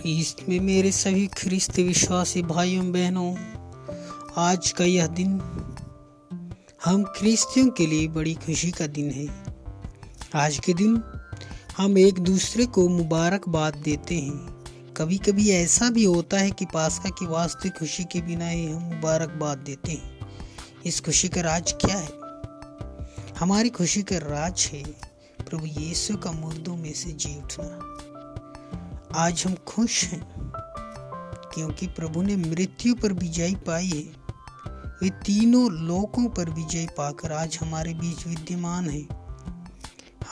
ख्रीस्त में मेरे सभी ख्रिस्त विश्वासी भाइयों, बहनों, आज का यह दिन हम ख्रिस्तियों के लिए बड़ी खुशी का दिन है। आज के दिन हम एक दूसरे को मुबारकबाद देते हैं। कभी कभी ऐसा भी होता है कि पास्का की वास्तविक खुशी के बिना ही हम मुबारकबाद देते हैं। इस खुशी का राज क्या है? हमारी खुशी का राज है प्रभु यीशु का मुर्दों में से जी उठना। आज हम खुश हैं, क्योंकि प्रभु ने मृत्यु पर विजय पाई है। वे तीनों लोकों पर विजय पाकर आज हमारे बीच विद्यमान है।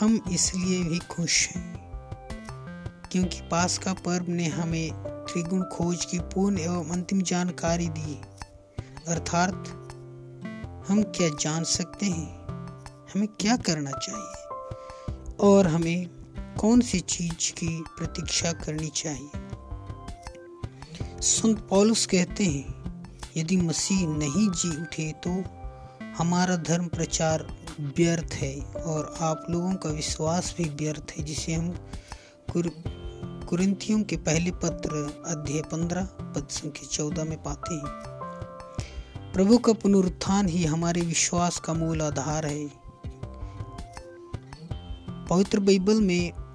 हम इसलिए भी खुश हैं, क्योंकि पास का पर्व ने हमें त्रिगुण खोज की पूर्ण एवं अंतिम जानकारी दी अर्थात, हम क्या जान सकते हैं? हमें क्या करना चाहिए? और हमें कौन सी चीज़ की प्रतीक्षा करनी चाहिए? संत पौलुस कहते हैं यदि मसीह नहीं जी उठे तो हमारा धर्म प्रचार व्यर्थ है और आप लोगों का विश्वास भी व्यर्थ है जिसे हम कुर, कुरिंथियों के पहले पत्र अध्याय पंद्रह पद संख्या चौदह में पाते हैं। प्रभु का पुनरुत्थान ही हमारे विश्वास का मूल आधार है। पवित्र बाइबल में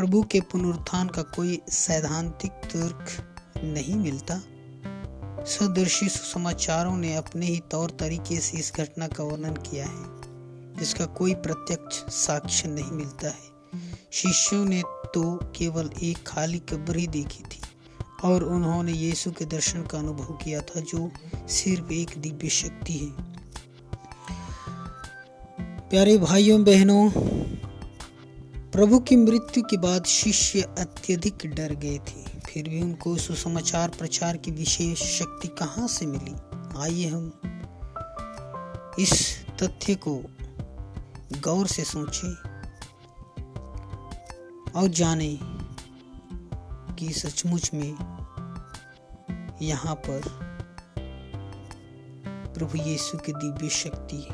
प्रभु के पुनरुत्थान का कोई सैद्धांतिक तर्क नहीं मिलता। सदर्शी सुसमाचारों ने अपने ही तौर तरीके से इस घटना का वर्णन किया है, जिसका कोई प्रत्यक्ष साक्ष्य नहीं मिलता है। शिष्यों ने तो केवल एक खाली कब्र ही देखी थी, और उन्होंने यीशु के दर्शन का अनुभव किया था, जो सिर्फ़ एक दिव्य शक्ति है। प्यारे भाइयों, बहनों प्रभु की मृत्यु के बाद शिष्य अत्यधिक डर गए थे। फिर भी उनको सुसमाचार प्रचार की विशेष शक्ति कहाँ से मिली? आइए हम इस तथ्य को गौर से सोचें और जाने कि सचमुच में यहाँ पर प्रभु यीशु की दिव्य शक्ति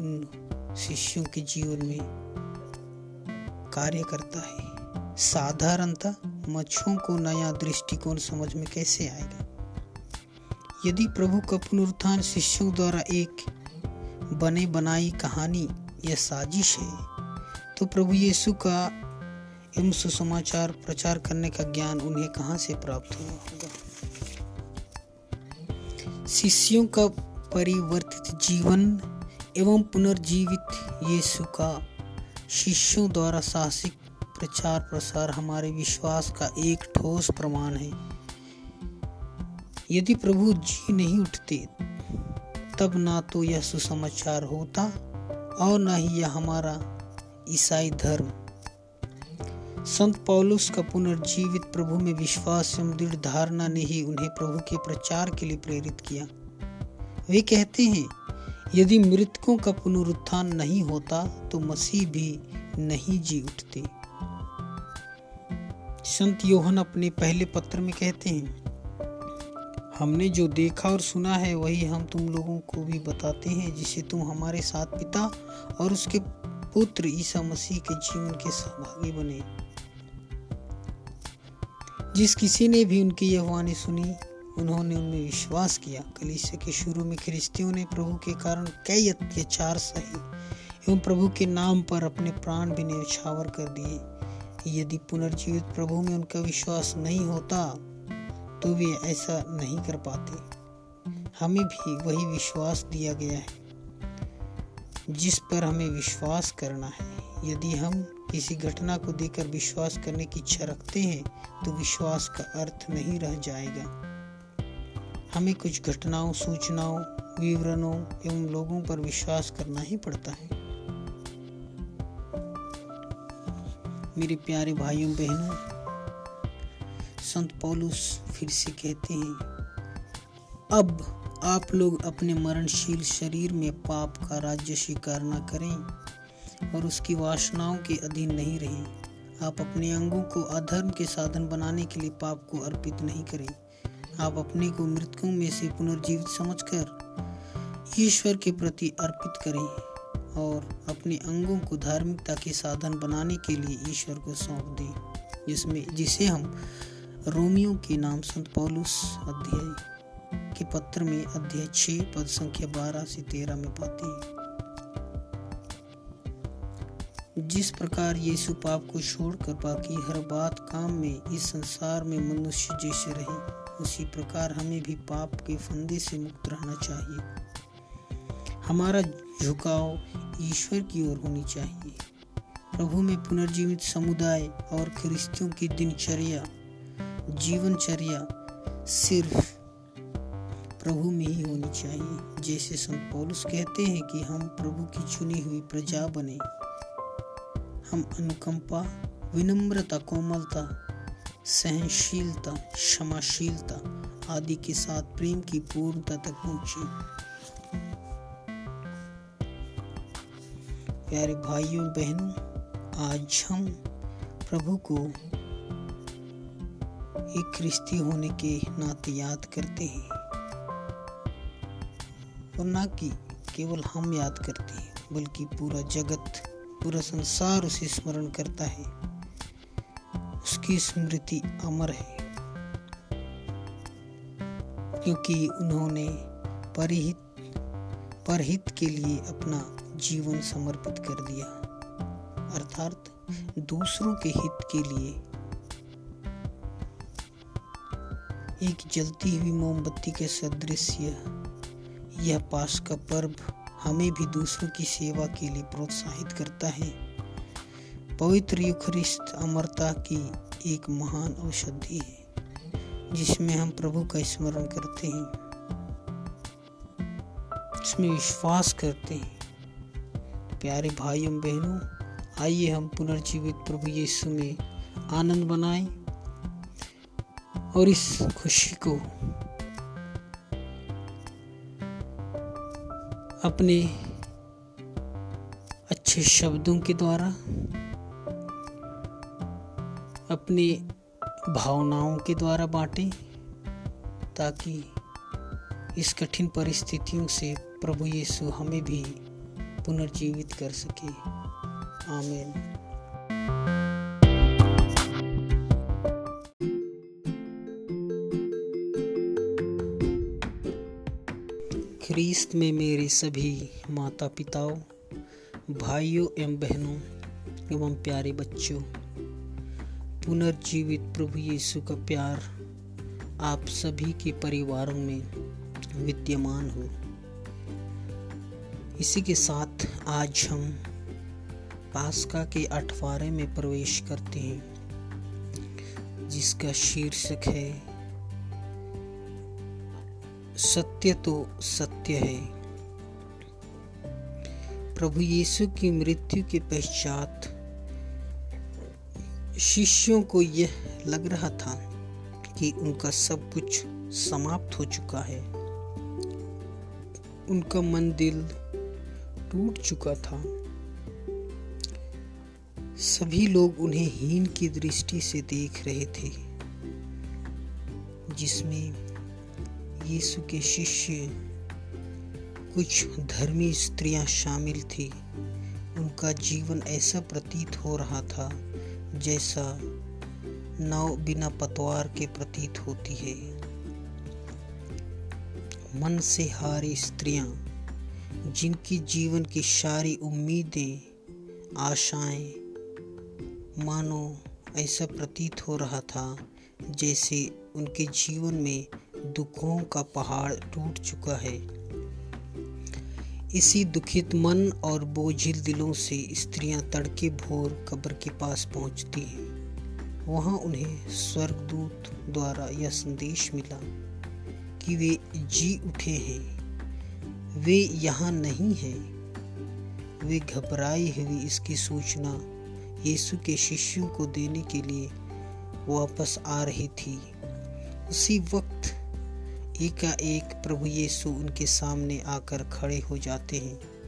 उन शिष्यों के जीवन में कार्य करता है। साधारणतः मच्छों को नया दृष्टिकोण समझ में कैसे आएगा? यदि प्रभु का पुनरुत्थान शिष्यों द्वारा एक बने बनाई कहानी या साजिश है तो प्रभु यीशु का एवं सुसमाचार प्रचार करने का ज्ञान उन्हें कहाँ से प्राप्त हुआ होगा? शिष्यों का परिवर्तित जीवन एवं पुनर्जीवित यीशु का शिष्यों द्वारा साहसिक प्रचार प्रसार हमारे विश्वास का एक ठोस प्रमाण है। यदि प्रभु जी नहीं उठते, तब ना तो यह सुसमाचार होता और न ही यह हमारा ईसाई धर्म। संत पौलुस का पुनर्जीवित प्रभु में विश्वास एवं दृढ़ धारणा ने ही उन्हें प्रभु के प्रचार के लिए प्रेरित किया। वे कहते हैं यदि मृतकों का पुनरुत्थान नहीं होता तो मसीह भी नहीं जी उठते। संत योहन अपने पहले पत्र में कहते हैं, हमने जो देखा और सुना है, वही हम तुम लोगों को भी बताते हैं, जिसे तुम हमारे साथ पिता और उसके पुत्र ईसा मसीह के जीवन के सहभागी बने। जिस किसी ने भी उनकी यह वाणी सुनी उन्होंने उनमें विश्वास किया। कलीसिया के शुरू में ख्रिस्तियों ने प्रभु के कारण कई अत्याचार सही एवं प्रभु के नाम पर अपने प्राण भी न्यौछावर कर दिए। यदि पुनर्जीवित प्रभु में उनका विश्वास नहीं होता तो वे ऐसा नहीं कर पाते। हमें भी वही विश्वास दिया गया है, जिस पर हमें विश्वास करना है। यदि हम किसी घटना को देकर विश्वास करने की इच्छा रखते हैं तो विश्वास का अर्थ नहीं रह जाएगा। हमें कुछ घटनाओं, सूचनाओं, विवरणों एवं लोगों पर विश्वास करना ही पड़ता है। मेरे प्यारे भाइयों, बहनों, संत पौलुस फिर से कहते हैं, अब आप लोग अपने मरणशील शरीर में पाप का राज्य स्वीकार न करें और उसकी वासनाओं के अधीन नहीं रहें। आप अपने अंगों को अधर्म के साधन बनाने के लिए पाप को अर्पित नहीं करें। आप अपने को मृतकों में से पुनर्जीवित समझकर ईश्वर के प्रति अर्पित करें और अपने अंगों को धार्मिकता के साधन बनाने के लिए ईश्वर को सौंप दें, जिसमें जिसे हम रोमियो के नाम संत पौलुस अध्याय के पत्र में अध्याय छः पद संख्या बारह से तेरह में पाते हैं। जिस प्रकार यीशु पाप को छोड़कर बाकी हर बात काम में इस संसार में मनुष्य जैसे रहे उसी प्रकार हमें भी पाप के फंदे से मुक्त रहना चाहिए। हमारा झुकाव ईश्वर की ओर होनी चाहिए। प्रभु में पुनर्जीवित समुदाय और ख्रिस्तियों की दिनचर्या, जीवनचर्या सिर्फ़ प्रभु में ही होनी चाहिए। जैसे संत पौलुस कहते हैं कि हम प्रभु की चुनी हुई प्रजा बने। हम अनुकंपा, विनम्रता, कोमलता सहनशीलता, क्षमाशीलता आदि के साथ प्रेम की पूर्णता तक पहुँचे। प्यारे भाइयों, बहनों, आज हम प्रभु को एक क्रिस्ती होने के नाते याद करते हैं। और ना कि केवल हम याद करते हैं, बल्कि पूरा जगत, पूरा संसार उसे स्मरण करता है। उसकी स्मृति अमर है। क्योंकि उन्होंने परहित परहित के लिए अपना जीवन समर्पित कर दिया। अर्थात दूसरों के हित के लिए। एक जलती हुई मोमबत्ती के सदृश यह पास का पर्व हमें भी दूसरों की सेवा के लिए प्रोत्साहित करता है। पवित्र युखरिस्त अमरता की एक महान औषधि है, जिसमें हम प्रभु का स्मरण करते हैं, इसमें विश्वास करते हैं। प्यारे भाइयों, बहनों, आइए हम पुनर्जीवित प्रभु यीशु में आनंद बनाएँ और इस खुशी को अपने अच्छे शब्दों के द्वारा अपने भावनाओं के द्वारा बांटें, ताकि इस कठिन परिस्थितियों से प्रभु यीशु हमें भी पुनर्जीवित कर सके। आमीन। ख्रीस्त में मेरे सभी माता पिताओं भाइयों एवं बहनों एवं प्यारे बच्चों पुनर्जीवित प्रभु यीशु का प्यार आप सभी के परिवारों में विद्यमान हो। इसी के साथ आज हम पास्का के अठवारे में प्रवेश करते हैं, जिसका शीर्षक है, सत्य तो सत्य है। प्रभु यीशु की मृत्यु के पश्चात शिष्यों को यह लग रहा था कि उनका सब कुछ समाप्त हो चुका है। उनका मन दिल टूट चुका था। सभी लोग उन्हें हीन की दृष्टि से देख रहे थे, जिसमें यीशु के शिष्य कुछ धर्मी स्त्रियाँ शामिल थी। उनका जीवन ऐसा प्रतीत हो रहा था जैसा नाव बिना पतवार के प्रतीत होती है। मन से हारी स्त्रियाँ, जिनकी जीवन की सारी उम्मीदें, आशाएँ, मानो, ऐसा प्रतीत हो रहा था, जैसे उनके जीवन में दुखों का पहाड़ टूट चुका है। इसी दुखित मन और बोझिल दिलों से स्त्रियाँ तड़के भोर कब्र के पास पहुँचती हैं। वहाँ उन्हें स्वर्गदूत द्वारा यह संदेश मिला कि वे जी उठे हैं। वे यहाँ नहीं हैं। वे घबराई हुई इसकी सूचना यीशु के शिष्यों को देने के लिए वापस आ रही थी। उसी वक्त एकाएक प्रभु यीशु उनके सामने आकर खड़े हो जाते हैं।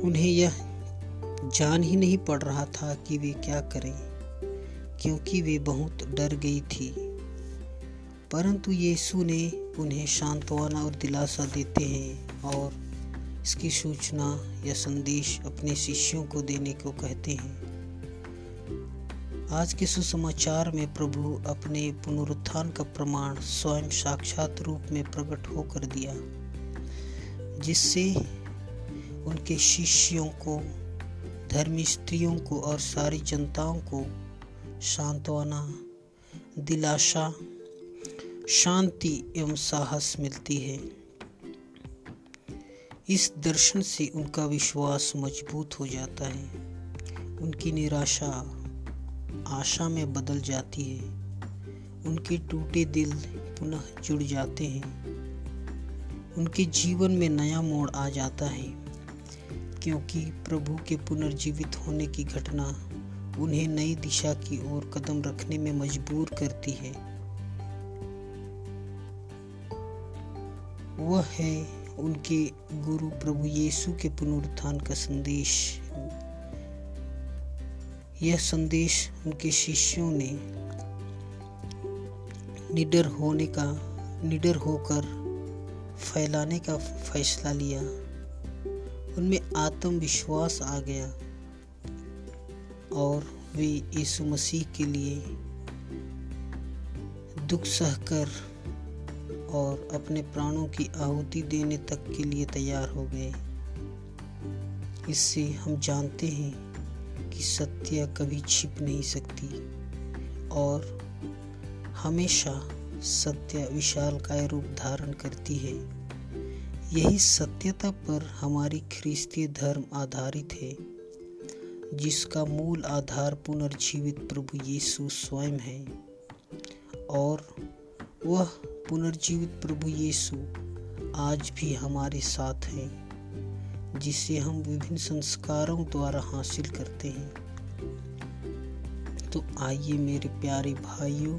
उन्हें यह जान ही नहीं पड़ रहा था कि वे क्या करें, क्योंकि वे बहुत डर गई थी। परंतु यीशु ने उन्हें सांत्वना और दिलासा देते हैं और इसकी सूचना या संदेश अपने शिष्यों को देने को कहते हैं। आज के सुसमाचार में प्रभु अपने पुनरुत्थान का प्रमाण स्वयं साक्षात रूप में प्रकट होकर दिया, जिससे उनके शिष्यों को, धर्मी स्त्रियों को और सारी जनताओं को सांत्वना, दिलासा, शांति एवं साहस मिलती है। इस दर्शन से उनका विश्वास मज़बूत हो जाता है, उनकी निराशा आशा में बदल जाती है। उनके टूटे दिल पुनः जुड़ जाते हैं। उनके जीवन में नया मोड़ आ जाता है, क्योंकि प्रभु के पुनर्जीवित होने की घटना उन्हें नई दिशा की ओर कदम रखने में मजबूर करती है। वह है उनके गुरु प्रभु यीशु के पुनरुत्थान का संदेश। यह संदेश उनके शिष्यों ने निडर होने का, निडर होकर फैलाने का फैसला लिया। उनमें आत्मविश्वास आ गया और वे यीशु मसीह के लिए दुख सहकर और अपने प्राणों की आहुति देने तक के लिए तैयार हो गए। इससे हम जानते हैं की सत्य कभी छिप नहीं सकती और हमेशा सत्य विशाल काय रूप धारण करती है। यही सत्यता पर हमारी ख्रिस्तीय धर्म आधारित है, जिसका मूल आधार पुनर्जीवित प्रभु यीशु स्वयं है और वह पुनर्जीवित प्रभु यीशु आज भी हमारे साथ है। जिसे हम विभिन्न संस्कारों द्वारा हासिल करते हैं। तो आइए मेरे प्यारे भाइयों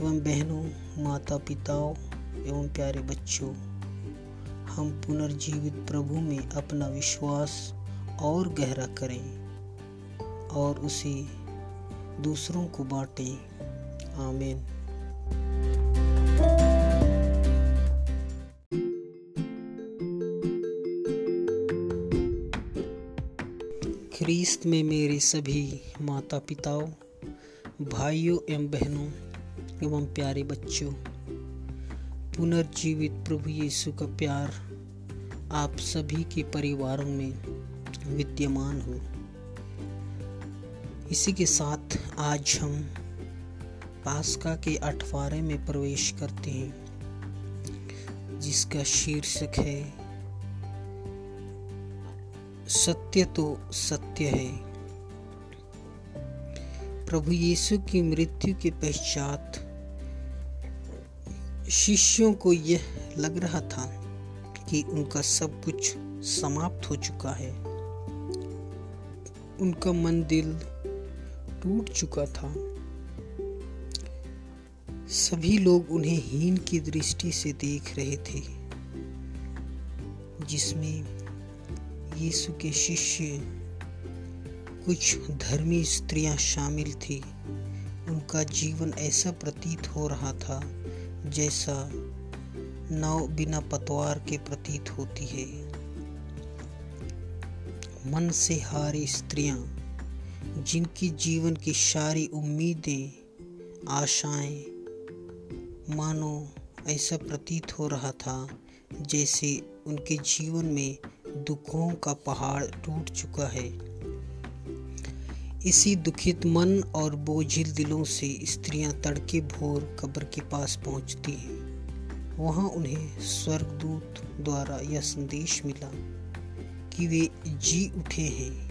एवं बहनों माता पिताओं एवं प्यारे बच्चों, हम पुनर्जीवित प्रभु में अपना विश्वास और गहरा करें और उसे दूसरों को बांटें। आमीन। ख्रीस्त में मेरे सभी माता पिताओं भाइयों एवं बहनों एवं प्यारे बच्चों, पुनर्जीवित प्रभु यीशु का प्यार आप सभी के परिवारों में विद्यमान हो। इसी के साथ आज हम पास्का के अठवारे में प्रवेश करते हैं, जिसका शीर्षक है सत्य तो सत्य है। प्रभु यीशु की मृत्यु के पश्चात शिष्यों को यह लग रहा था कि उनका सब कुछ समाप्त हो चुका है। उनका मन दिल टूट चुका था। सभी लोग उन्हें हीन की दृष्टि से देख रहे थे, जिसमें यीशु के शिष्य कुछ धर्मी स्त्रियाँ शामिल थी। उनका जीवन ऐसा प्रतीत हो रहा था जैसा नाव बिना पतवार के प्रतीत होती है। मन से हारी स्त्रियाँ, जिनकी जीवन की सारी उम्मीदें, आशाएँ, मानो, ऐसा प्रतीत हो रहा था जैसे उनके जीवन में दुखों का पहाड़ टूट चुका है। इसी दुखित मन और बोझिल दिलों से स्त्रियाँ तड़के भोर कब्र के पास पहुँचती हैं। वहाँ उन्हें स्वर्गदूत द्वारा यह संदेश मिला कि वे जी उठे हैं।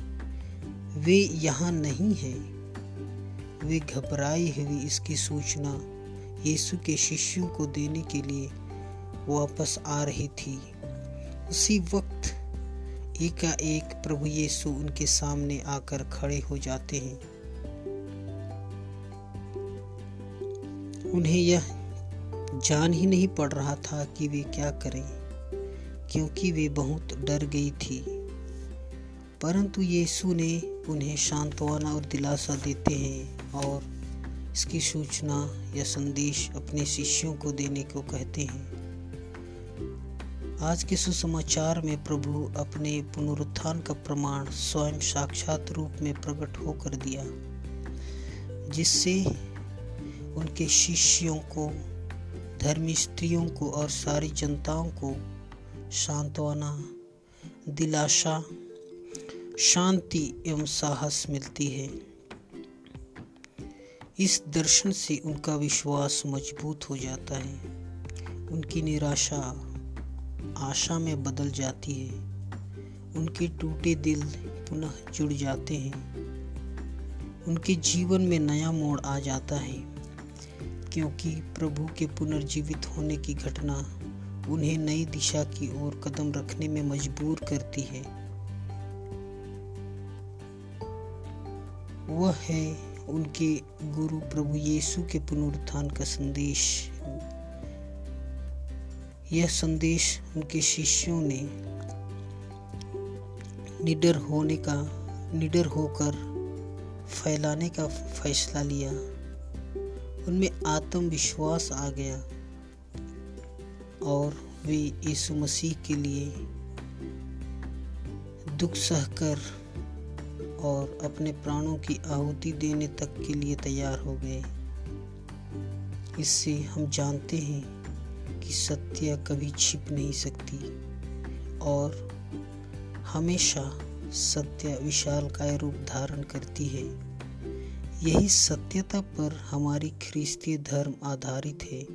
वे यहाँ नहीं हैं। वे घबराई हुई इसकी सूचना यीशु के शिष्यों को देने के लिए वापस आ रही थी। उसी वक्त एकाएक प्रभु यीशु उनके सामने आकर खड़े हो जाते हैं। उन्हें यह जान ही नहीं पड़ रहा था कि वे क्या करें, क्योंकि वे बहुत डर गई थी। परंतु यीशु ने उन्हें सांत्वना और दिलासा देते हैं और इसकी सूचना या संदेश अपने शिष्यों को देने को कहते हैं। आज के सुसमाचार में प्रभु अपने पुनरुत्थान का प्रमाण स्वयं साक्षात रूप में प्रकट होकर दिया, जिससे उनके शिष्यों को, धर्मी स्त्रियों को और सारी जनताओं को सांत्वना, दिलासा, शांति एवं साहस मिलती है। इस दर्शन से उनका विश्वास मज़बूत हो जाता है, उनकी निराशा आशा में बदल जाती है। उनके टूटे दिल पुनः जुड़ जाते हैं। उनके जीवन में नया मोड़ आ जाता है, क्योंकि प्रभु के पुनर्जीवित होने की घटना उन्हें नई दिशा की ओर कदम रखने में मजबूर करती है। वह है उनके गुरु प्रभु यीशु के पुनरुत्थान का संदेश। यह संदेश उनके शिष्यों ने निडर होने का, निडर होकर फैलाने का फैसला लिया। उनमें आत्मविश्वास आ गया और वे यीशु मसीह के लिए दुख सहकर और अपने प्राणों की आहुति देने तक के लिए तैयार हो गए। इससे हम जानते हैं की सत्य कभी छिप नहीं सकती और हमेशा सत्य विशाल काय रूप धारण करती है। यही सत्यता पर हमारी ख्रिस्तीय धर्म आधारित है,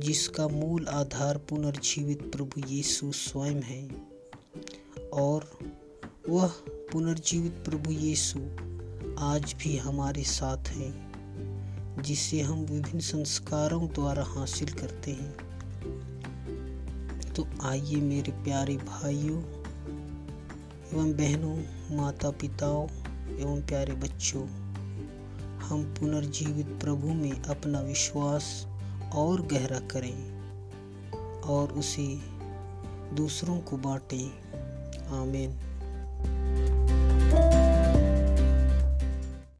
जिसका मूल आधार पुनर्जीवित प्रभु यीशु स्वयं है और वह पुनर्जीवित प्रभु यीशु आज भी हमारे साथ है। जिसे हम विभिन्न संस्कारों द्वारा हासिल करते हैं। तो आइए मेरे प्यारे भाइयों एवं बहनों माता पिताओं एवं प्यारे बच्चों, हम पुनर्जीवित प्रभु में अपना विश्वास और गहरा करें और उसे दूसरों को बांटें। आमीन।